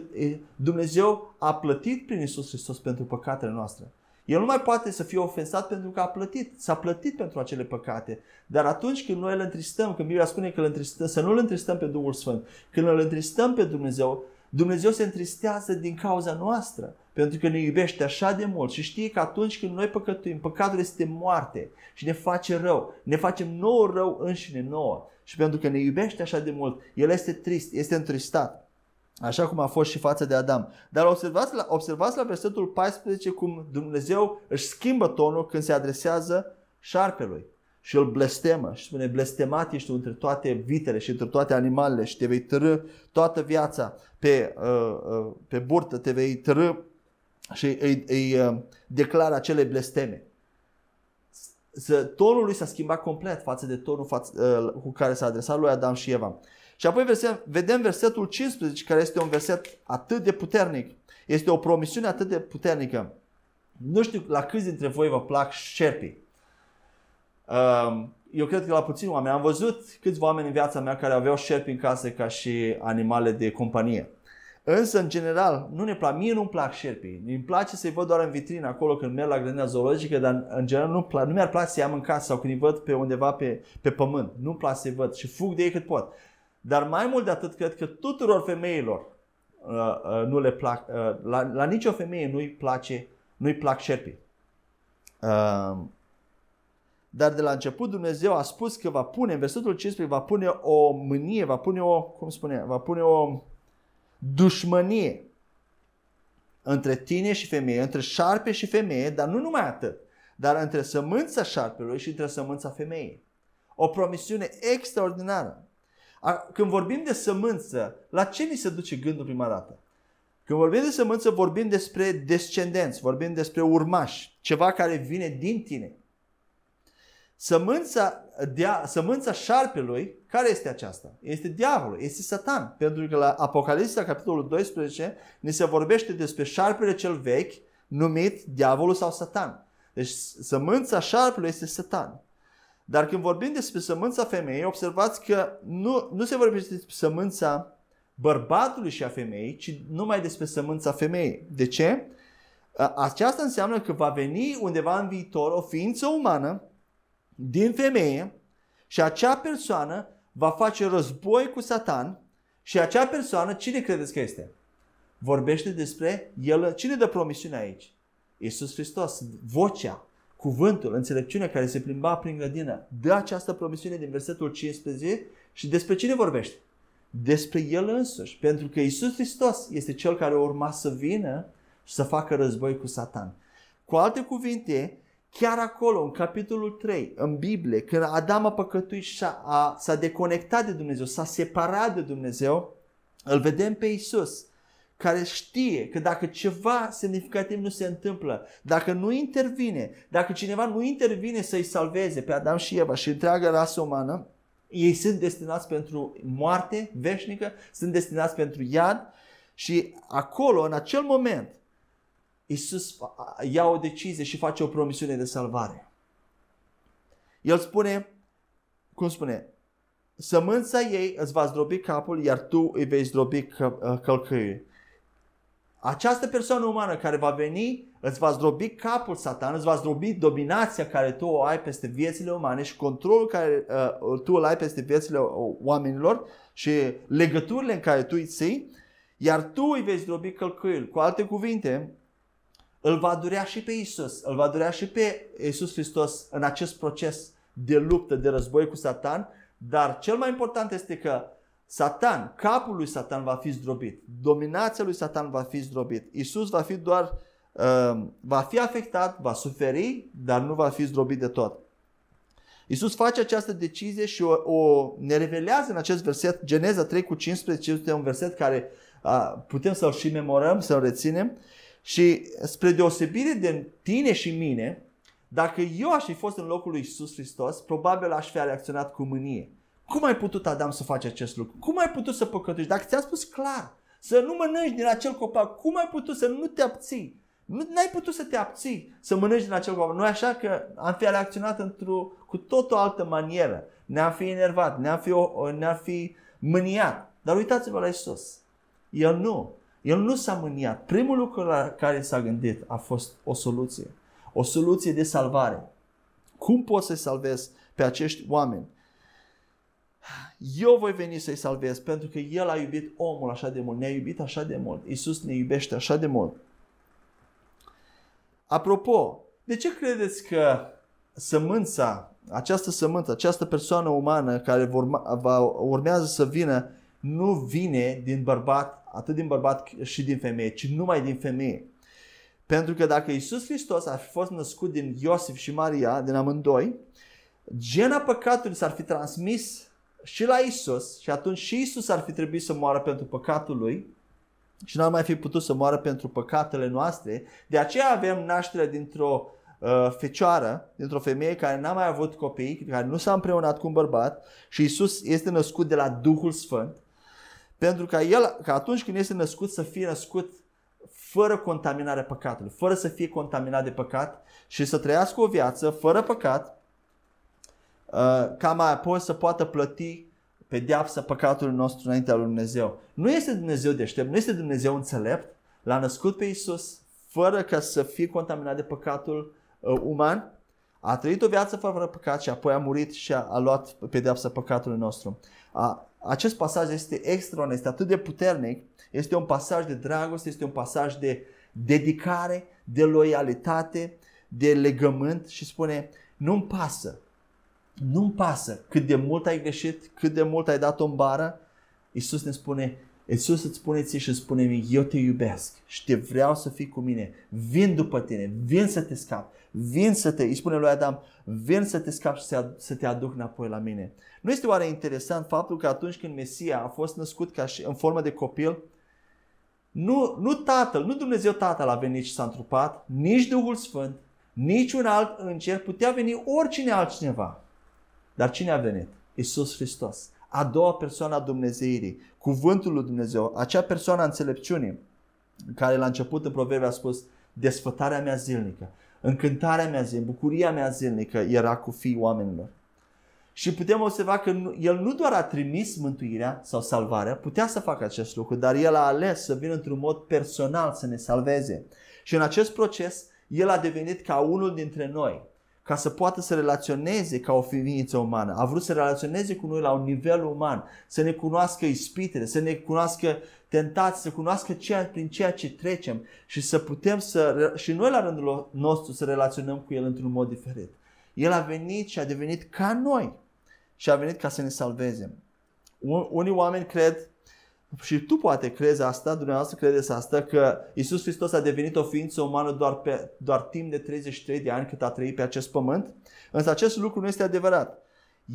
Dumnezeu a plătit prin Isus Hristos pentru păcatele noastre. El nu mai poate să fie ofensat pentru că a plătit, s-a plătit pentru acele păcate. Dar atunci când noi îl întristăm, când Biblia spune că îl întristăm, să nu îl întristăm pe Duhul Sfânt, când îl întristăm pe Dumnezeu, Dumnezeu se întristează din cauza noastră. Pentru că ne iubește așa de mult și știe că atunci când noi păcătuim, păcatul este moarte și ne face rău. Ne facem nouă rău înșine nouă. Și pentru că ne iubește așa de mult, El este trist, este întristat. Așa cum a fost și față de Adam. Dar observați la, observați la versetul 14 cum Dumnezeu își schimbă tonul când se adresează șarpelui și îl blestemă și spune blestemat ești între toate vitele și între toate animalele și te vei târâ toată viața pe, uh, uh, pe burtă, te vei târâ și îi, îi uh, declară acele blesteme. Tonul lui s-a schimbat complet față de tonul față, uh, cu care s-a adresat lui Adam și Eva. Și apoi verset, vedem versetul 15, care este un verset atât de puternic. Este o promisiune atât de puternică. Nu știu la câți dintre voi vă plac șerpii. Um, eu cred că la puțini oameni. Am văzut câți oameni în viața mea care aveau șerpi în casă ca și animale de companie. Însă, în general, nu ne plac. Mie nu-mi plac șerpii. Îmi place să-i văd doar în vitrină acolo când merg la grădina zoologică, dar în general nu, plac, nu mi-ar place să-i am în casă sau când îi văd pe undeva pe, pe pământ. Nu-mi place să-i văd și fug de ei cât pot. Dar mai mult de atât, cred că tuturor femeilor uh, uh, nu le plac, uh, la, la nicio femeie nu-i place, nu-i plac șerpii. Uh, dar de la început Dumnezeu a spus că va pune, în versetul 15, va pune o mânie, va pune o, cum spune, va pune o dușmănie între tine și femeie, între șarpe și femeie, dar nu numai atât, dar între sămânța șarpelui și între sămânța femeii. O promisiune extraordinară. Când vorbim de sămânță, la ce ni se duce gândul prima dată? Când vorbim de sămânță, vorbim despre descendenți, vorbim despre urmași, ceva care vine din tine. Sămânța, dia, sămânța șarpelui, care este aceasta? Este diavolul, este satan. Pentru că la Apocalipsa, capitolul 12, ni se vorbește despre șarpele cel vechi, numit diavolul sau satan. Deci sămânța șarpelui este satan. Dar când vorbim despre sămânța femeii, observați că nu, nu se vorbește despre sămânța bărbatului și a femeii, ci numai despre sămânța femeii. De ce? Aceasta înseamnă că va veni undeva în viitor o ființă umană din femeie și acea persoană va face război cu Satan și acea persoană, cine credeți că este? Vorbește despre el. Cine dă promisiunea aici? Iisus Hristos, vocea, cuvântul, înțelepciunea care se plimba prin grădină, dă această promisiune din versetul 15 și despre cine vorbește? despre El însuși. Pentru că Isus Hristos este Cel care urma să vină și să facă război cu Satan. Cu alte cuvinte, chiar acolo, în capitolul 3, în Biblie, când Adam a păcătuit și a, s-a deconectat de Dumnezeu, s-a separat de Dumnezeu, îl vedem pe Isus care știe că dacă ceva semnificativ nu se întâmplă, dacă nu intervine, dacă cineva nu intervine să-i salveze pe Adam și Eva și întreaga rasă umană, ei sunt destinați pentru moarte veșnică, sunt destinați pentru iad și acolo, în acel moment, Isus ia o decizie și face o promisiune de salvare. El spune, cum spune, sămânța ei îți va zdrobi capul, iar tu îi vei zdrobi călcâiul. Această persoană umană care va veni îți va zdrobi capul satan, îți va zdrobi dominația care tu o ai peste viețile umane și controlul care uh, tu îl ai peste viețile oamenilor și legăturile în care tu îi ții, iar tu îi vei zdrobi călcâiul. Cu alte cuvinte, îl va durea și pe Isus, îl va durea și pe Isus Hristos în acest proces de luptă, de război cu Satan, dar cel mai important este că Satan, capul lui Satan va fi zdrobit, dominația lui Satan va fi zdrobit. Isus va fi doar, uh, va fi afectat, va suferi, dar nu va fi zdrobit de tot. Isus face această decizie și o, o ne revelează în acest verset, Geneza 3 cu 15, este un verset care uh, putem să-l și memorăm, să-l reținem. Și spre deosebire de tine și mine, dacă eu aș fi fost în locul lui Isus Hristos, probabil aș fi reacționat cu mânie. Cum ai putut, Adam, să faci acest lucru? Cum ai putut să păcătuiești? Dacă ți-a spus clar să nu mănânci din acel copac, cum ai putut să nu te abții? Nu ai putut să te abții să mănânci din acel copac. Nu așa că am fi reacționat într-o, cu tot o altă manieră. Ne-am fi enervat, ne-am fi, ne-am fi mâniat. Dar uitați-vă la Isus. El nu. El nu s-a mâniat. Primul lucru la care s-a gândit a fost o soluție. O soluție de salvare. Cum pot să-i salvez pe acești oameni? Eu voi veni să-i salvez pentru că El a iubit omul așa de mult, ne-a iubit așa de mult. Isus ne iubește așa de mult. Apropo, de ce credeți că sămânța, această sămânță, această persoană umană care va, urmează să vină, nu vine din bărbat, atât din bărbat și din femeie, ci numai din femeie? Pentru că dacă Isus Hristos ar fi fost născut din Iosif și Maria, din amândoi, gena păcatului s-ar fi transmis și la Isus și atunci și Isus ar fi trebuit să moară pentru păcatul lui și n-ar mai fi putut să moară pentru păcatele noastre. De aceea avem nașterea dintr-o uh, fecioară, dintr-o femeie care n-a mai avut copii, care nu s-a împreunat cu un bărbat și Isus este născut de la Duhul Sfânt. Pentru ca el, ca atunci când este născut, să fie născut fără contaminare păcatului, fără să fie contaminat de păcat și să trăiască o viață fără păcat, Uh, ca mai apoi să poată plăti pedeapsa păcatului nostru înaintea lui Dumnezeu. Nu este Dumnezeu deștept, nu este Dumnezeu înțelept, l-a născut pe Isus fără ca să fie contaminat de păcatul uh, uman, a trăit o viață fără păcat și apoi a murit și a, a luat pedeapsa păcatului nostru. A, acest pasaj este extraordinar, este atât de puternic, este un pasaj de dragoste, este un pasaj de dedicare, de loialitate, de legământ și spune, nu-mi pasă nu-mi pasă cât de mult ai greșit, cât de mult ai dat o bară. Iisus ne spune, Iisus îți spune ție și îți spune mie, eu te iubesc și te vreau să fii cu mine. Vin după tine, vin să te scap, vin să te, îi spune lui Adam, vin să te scap și să te aduc înapoi la mine. Nu este oare interesant faptul că atunci când Mesia a fost născut ca și în formă de copil, nu, nu Tatăl, nu Dumnezeu Tatăl a venit și s-a întrupat, nici Duhul Sfânt, nici un alt înger, putea veni oricine altcineva. Dar cine a venit? Isus Hristos. A doua persoană a Dumnezeirii, cuvântul lui Dumnezeu, acea persoană a înțelepciunii, care la început în proverbe a spus, desfătarea mea zilnică, încântarea mea zilnică, bucuria mea zilnică era cu fiii oamenilor. Și putem observa că el nu doar a trimis mântuirea sau salvarea, putea să facă acest lucru, dar el a ales să vină într-un mod personal să ne salveze. Și în acest proces, el a devenit ca unul dintre noi ca să poată să relaționeze ca o ființă umană. A vrut să relaționeze cu noi la un nivel uman, să ne cunoască ispitele, să ne cunoască tentați, să cunoască ceea, prin ceea ce trecem și să putem să, și noi la rândul nostru să relaționăm cu El într-un mod diferit. El a venit și a devenit ca noi și a venit ca să ne salveze. Unii oameni cred și tu poate crezi asta, dumneavoastră credeți asta, că Isus Hristos a devenit o ființă umană doar, pe, doar timp de 33 de ani cât a trăit pe acest pământ. Însă acest lucru nu este adevărat.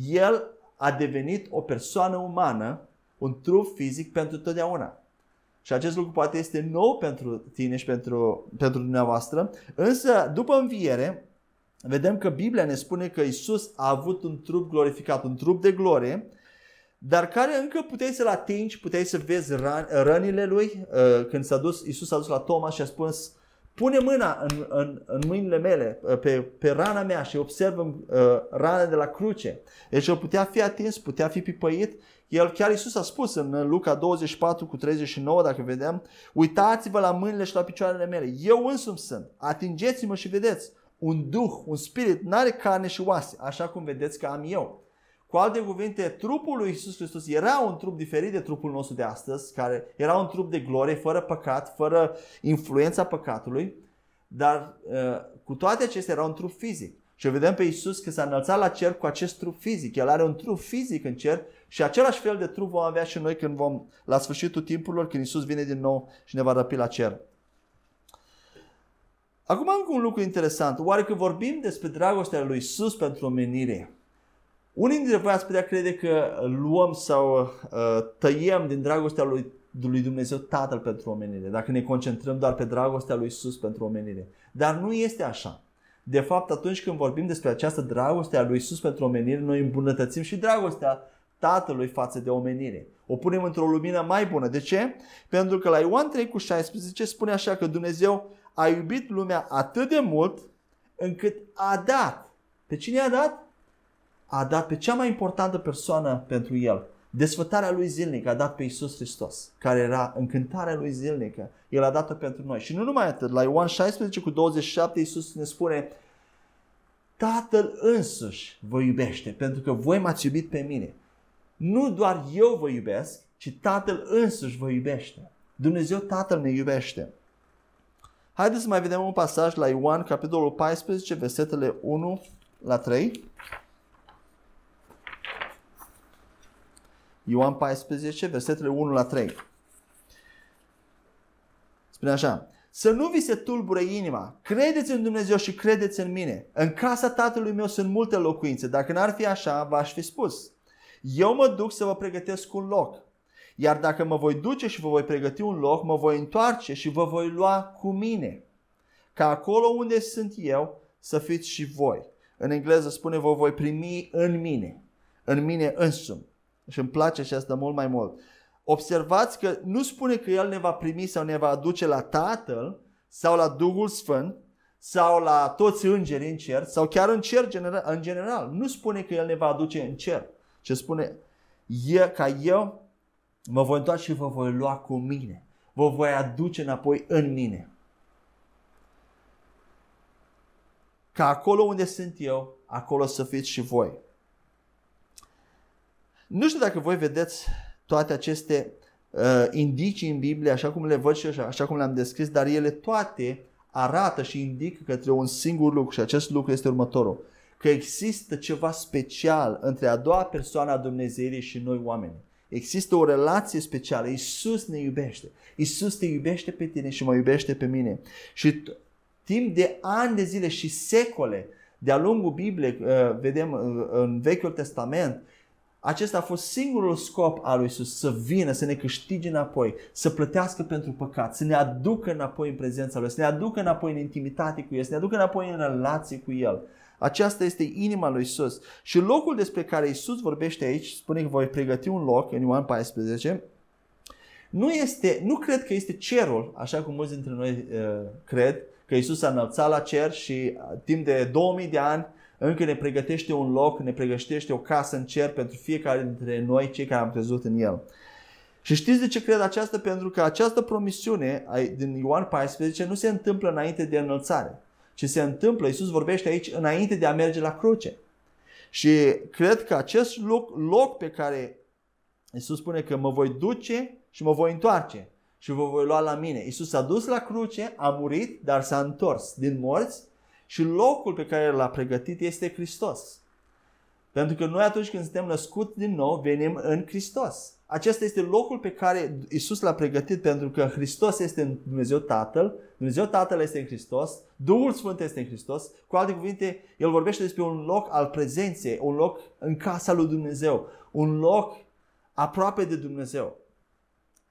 El a devenit o persoană umană, un trup fizic pentru totdeauna. Și acest lucru poate este nou pentru tine și pentru, pentru dumneavoastră, însă după înviere vedem că Biblia ne spune că Isus a avut un trup glorificat, un trup de glorie, dar care încă puteai să-l atingi, puteai să vezi rănile lui. Uh, când s-a dus, Isus s-a dus la Thomas și a spus, pune mâna în, în, în mâinile mele, uh, pe, pe rana mea și observă uh, rana de la cruce. Deci el putea fi atins, putea fi pipăit. El chiar Isus a spus în Luca 24 cu 39, dacă vedem, uitați-vă la mâinile și la picioarele mele. Eu însumi sunt. Atingeți-mă și vedeți. Un duh, un spirit, n-are carne și oase, așa cum vedeți că am eu. Cu alte cuvinte, trupul lui Isus Hristos era un trup diferit de trupul nostru de astăzi, care era un trup de glorie, fără păcat, fără influența păcatului, dar uh, cu toate acestea era un trup fizic. Și vedem pe Isus că s-a înălțat la cer cu acest trup fizic. El are un trup fizic în cer și același fel de trup vom avea și noi când vom, la sfârșitul timpurilor, când Isus vine din nou și ne va răpi la cer. Acum încă un lucru interesant. Oare că vorbim despre dragostea lui Isus pentru omenire, unii dintre voi ați putea crede că luăm sau uh, tăiem din dragostea lui, lui Dumnezeu Tatăl pentru omenire, dacă ne concentrăm doar pe dragostea lui Isus pentru omenire. Dar nu este așa. De fapt, atunci când vorbim despre această dragoste a lui Isus pentru omenire, noi îmbunătățim și dragostea Tatălui față de omenire. O punem într-o lumină mai bună. De ce? Pentru că la Ioan 3 cu 16 spune așa că Dumnezeu a iubit lumea atât de mult încât a dat. Pe cine a dat? A dat pe cea mai importantă persoană pentru el. Desfătarea lui zilnică a dat pe Isus Hristos, care era încântarea lui zilnică. El a dat-o pentru noi. Și nu numai atât, la Ioan 16 cu 27 Isus ne spune Tatăl însuși vă iubește pentru că voi m-ați iubit pe mine. Nu doar eu vă iubesc, ci Tatăl însuși vă iubește. Dumnezeu Tatăl ne iubește. Haideți să mai vedem un pasaj la Ioan, capitolul 14, versetele 1 la 3. Ioan 14, versetele 1 la 3. Spune așa, să nu vi se tulbure inima, credeți în Dumnezeu și credeți în mine. În casa tatălui meu sunt multe locuințe, dacă n-ar fi așa, v-aș fi spus. Eu mă duc să vă pregătesc un loc. Iar dacă mă voi duce și vă voi pregăti un loc, mă voi întoarce și vă voi lua cu mine. Ca acolo unde sunt eu, să fiți și voi. În engleză spune, vă voi primi în mine, în mine însumi. Și îmi place și asta mult mai mult. Observați că nu spune că El ne va primi sau ne va aduce la Tatăl sau la Duhul Sfânt sau la toți îngerii în cer sau chiar în cer general, în general. Nu spune că El ne va aduce în cer, ce spune e, ca eu mă voi întoarce și vă voi lua cu mine. Vă voi aduce înapoi în mine. Ca acolo unde sunt eu, acolo să fiți și voi. Nu știu dacă voi vedeți toate aceste uh, indicii în Biblie, așa cum le văd și așa, așa cum le-am descris, dar ele toate arată și indică către un singur lucru și acest lucru este următorul. Că există ceva special între a doua persoană a Dumnezeirii și noi oameni. Există o relație specială. Isus ne iubește. Isus te iubește pe tine și mă iubește pe mine. Și timp de ani de zile și secole, de-a lungul Bibliei, uh, vedem uh, în Vechiul Testament, acesta a fost singurul scop al lui Isus, să vină, să ne câștige înapoi, să plătească pentru păcat, să ne aducă înapoi în prezența Lui, să ne aducă înapoi în intimitate cu El, să ne aducă înapoi în relație cu El. Aceasta este inima lui Isus. Și locul despre care Isus vorbește aici, spune că voi pregăti un loc în Ioan 14, nu, este, nu cred că este cerul, așa cum mulți dintre noi uh, cred, că Isus a înălțat la cer și uh, timp de 2000 de ani încă ne pregătește un loc, ne pregătește o casă în cer pentru fiecare dintre noi, cei care am crezut în El. Și știți de ce cred aceasta? Pentru că această promisiune din Ioan 14 nu se întâmplă înainte de înălțare, ci se întâmplă, Iisus vorbește aici, înainte de a merge la cruce. Și cred că acest loc, loc pe care Iisus spune că mă voi duce și mă voi întoarce și vă voi lua la mine. Iisus s-a dus la cruce, a murit, dar s-a întors din morți și locul pe care l-a pregătit este Hristos. Pentru că noi atunci când suntem născuți din nou, venim în Hristos. Acesta este locul pe care Isus l-a pregătit pentru că Hristos este în Dumnezeu Tatăl, Dumnezeu Tatăl este în Hristos, Duhul Sfânt este în Hristos. Cu alte cuvinte, El vorbește despre un loc al prezenței, un loc în casa lui Dumnezeu, un loc aproape de Dumnezeu.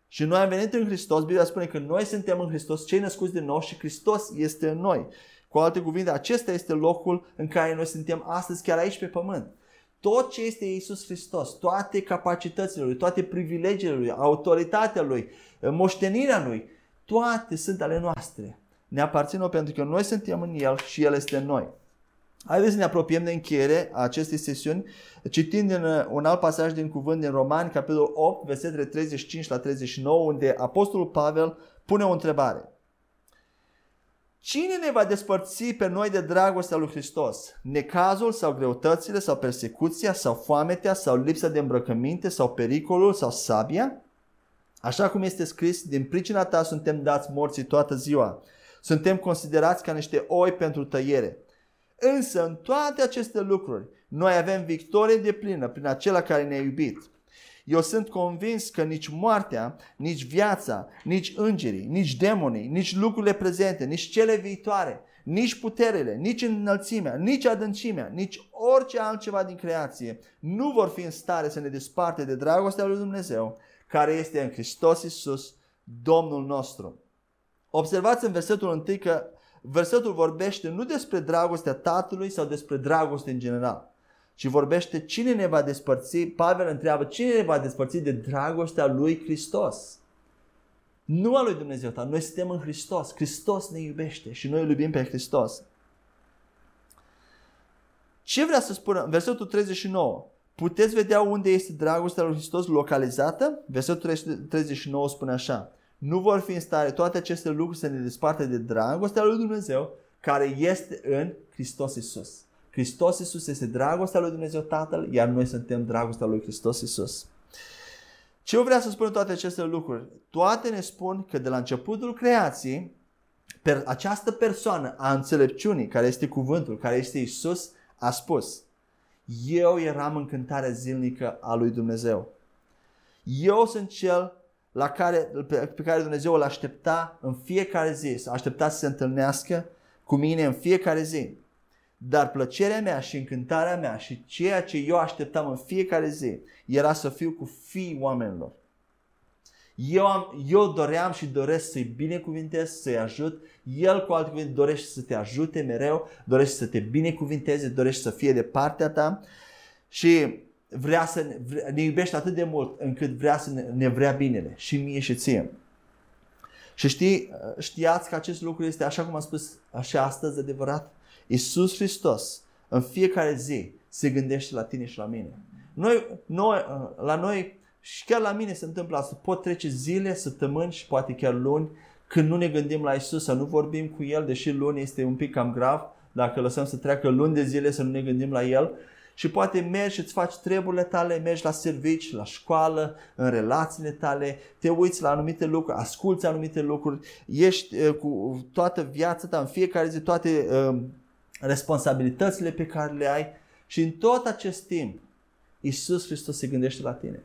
Și noi am venit în Hristos, Biblia spune că noi suntem în Hristos, cei născuți din nou și Hristos este în noi. Cu alte cuvinte, acesta este locul în care noi suntem astăzi, chiar aici pe pământ. Tot ce este Iisus Hristos, toate capacitățile Lui, toate privilegiile Lui, autoritatea Lui, moștenirea Lui, toate sunt ale noastre. Ne aparțin pentru că noi suntem în El și El este în noi. Haideți să ne apropiem de încheiere a acestei sesiuni, citind din uh, un alt pasaj din cuvânt din Romani, capitolul 8, versetele 35 la 39, unde Apostolul Pavel pune o întrebare. Cine ne va despărți pe noi de dragostea lui Hristos? Necazul sau greutățile sau persecuția sau foametea sau lipsa de îmbrăcăminte sau pericolul sau sabia? Așa cum este scris, din pricina ta suntem dați morții toată ziua. Suntem considerați ca niște oi pentru tăiere. Însă în toate aceste lucruri noi avem victorie de plină prin acela care ne-a iubit. Eu sunt convins că nici moartea, nici viața, nici îngerii, nici demonii, nici lucrurile prezente, nici cele viitoare, nici puterele, nici înălțimea, nici adâncimea, nici orice altceva din creație nu vor fi în stare să ne desparte de dragostea lui Dumnezeu care este în Hristos Iisus, Domnul nostru. Observați în versetul 1 că versetul vorbește nu despre dragostea Tatălui sau despre dragoste în general, ci vorbește cine ne va despărți, Pavel întreabă cine ne va despărți de dragostea lui Hristos. Nu a lui Dumnezeu, dar noi suntem în Hristos. Hristos ne iubește și noi îl iubim pe Hristos. Ce vrea să spună? Versetul 39. Puteți vedea unde este dragostea lui Hristos localizată? Versetul 39 spune așa. Nu vor fi în stare toate aceste lucruri să ne desparte de dragostea lui Dumnezeu care este în Hristos Isus. Hristos Isus este dragostea lui Dumnezeu Tatăl, iar noi suntem dragostea lui Hristos Isus. Ce vrea să spun toate aceste lucruri? Toate ne spun că de la începutul creației, per, această persoană a înțelepciunii, care este cuvântul, care este Isus, a spus, eu eram în cântarea zilnică a lui Dumnezeu. Eu sunt cel la care, pe, pe care Dumnezeu îl aștepta în fiecare zi, să aștepta să se întâlnească cu mine în fiecare zi. Dar plăcerea mea și încântarea mea și ceea ce eu așteptam în fiecare zi era să fiu cu fii oamenilor. Eu, am, eu doream și doresc să-i binecuvintez, să-i ajut. El, cu alte cuvinte, dorește să te ajute mereu, dorește să te binecuvinteze, dorește să fie de partea ta și vrea să ne, vrea, ne iubește atât de mult încât vrea să ne, ne vrea binele și mie și ție. Și știi, știați că acest lucru este așa cum am spus așa astăzi adevărat? Iisus Hristos în fiecare zi se gândește la tine și la mine. Noi, noi, la noi și chiar la mine se întâmplă asta. Pot trece zile, săptămâni și poate chiar luni când nu ne gândim la Isus, să nu vorbim cu El, deși luni este un pic cam grav, dacă lăsăm să treacă luni de zile să nu ne gândim la El. Și poate mergi și îți faci treburile tale, mergi la servici, la școală, în relațiile tale, te uiți la anumite lucruri, asculți anumite lucruri, ești uh, cu toată viața ta, în fiecare zi, toate uh, responsabilitățile pe care le ai și în tot acest timp Isus Hristos se gândește la tine.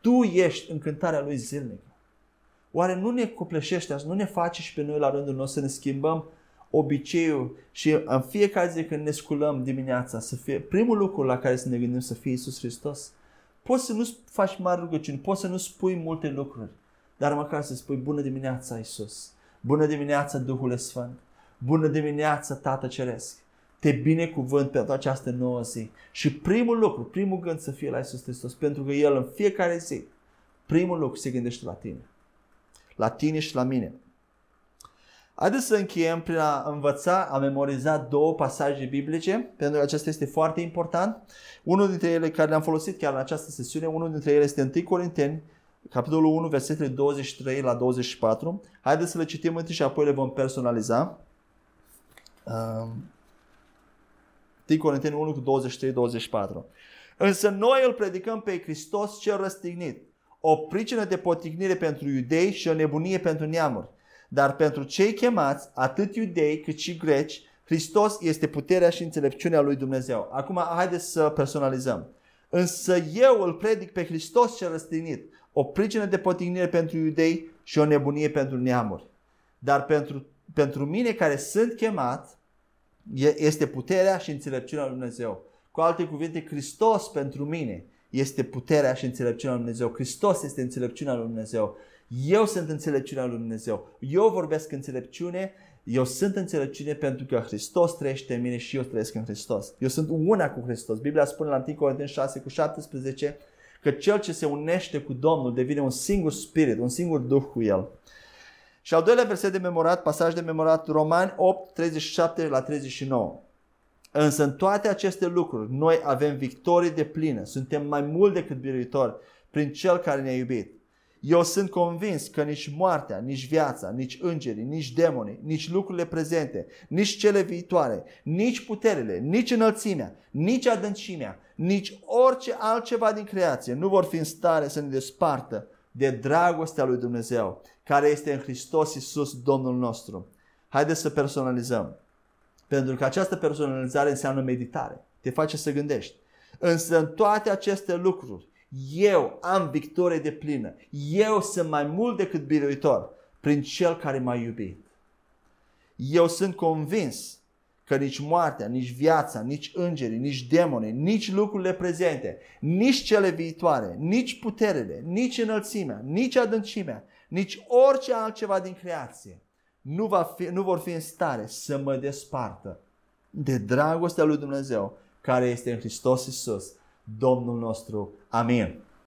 Tu ești în cântarea Lui zilnică. Oare nu ne copleșește nu ne face și pe noi la rândul nostru să ne schimbăm obiceiul și în fiecare zi când ne sculăm dimineața să fie primul lucru la care să ne gândim să fie Isus Hristos? Poți să nu faci mari rugăciuni, poți să nu spui multe lucruri, dar măcar să spui bună dimineața Isus, bună dimineața Duhul Sfânt, bună dimineața Tată Ceresc, te binecuvânt pentru această nouă zi. Și primul lucru, primul gând să fie la Iisus Hristos, pentru că El în fiecare zi, primul lucru se gândește la tine. La tine și la mine. Haideți să încheiem prin a învăța, a memoriza două pasaje biblice, pentru că acesta este foarte important. Unul dintre ele care le-am folosit chiar în această sesiune, unul dintre ele este 1 Corinteni, capitolul 1, versetele 23 la 24. Haideți să le citim întâi și apoi le vom personaliza. Um, 1 Corinteni 1 cu 23-24. Însă noi îl predicăm pe Hristos cel răstignit, o pricină de potignire pentru iudei și o nebunie pentru neamuri. Dar pentru cei chemați, atât iudei cât și greci, Hristos este puterea și înțelepciunea lui Dumnezeu. Acum haideți să personalizăm. Însă eu îl predic pe Hristos cel răstignit, o pricină de potignire pentru iudei și o nebunie pentru neamuri. Dar pentru, pentru mine care sunt chemat, este puterea și înțelepciunea lui Dumnezeu. Cu alte cuvinte, Hristos pentru mine este puterea și înțelepciunea lui Dumnezeu. Hristos este înțelepciunea lui Dumnezeu. Eu sunt înțelepciunea lui Dumnezeu. Eu vorbesc înțelepciune eu sunt înțelepciune pentru că Hristos trăiește în mine și eu trăiesc în Hristos. Eu sunt una cu Hristos. Biblia spune la 1 Corinteni 6 cu 17 că cel ce se unește cu Domnul devine un singur spirit, un singur duh cu El. Și al doilea verset de memorat, pasaj de memorat, Romani 8, 37 la 39. Însă în toate aceste lucruri noi avem victorie de plină, suntem mai mult decât biruitori prin Cel care ne-a iubit. Eu sunt convins că nici moartea, nici viața, nici îngerii, nici demonii, nici lucrurile prezente, nici cele viitoare, nici puterile, nici înălțimea, nici adâncimea, nici orice altceva din creație nu vor fi în stare să ne despartă de dragostea lui Dumnezeu, care este în Hristos Iisus, Domnul nostru. Haideți să personalizăm. Pentru că această personalizare înseamnă meditare. Te face să gândești. Însă în toate aceste lucruri, eu am victorie de plină. Eu sunt mai mult decât biruitor prin Cel care m-a iubit. Eu sunt convins că nici moartea, nici viața, nici îngerii, nici demonii, nici lucrurile prezente, nici cele viitoare, nici puterele, nici înălțimea, nici adâncimea, nici orice altceva din creație nu, va fi, nu vor fi în stare să mă despartă de dragostea lui Dumnezeu care este în Hristos Isus, Domnul nostru. Amin.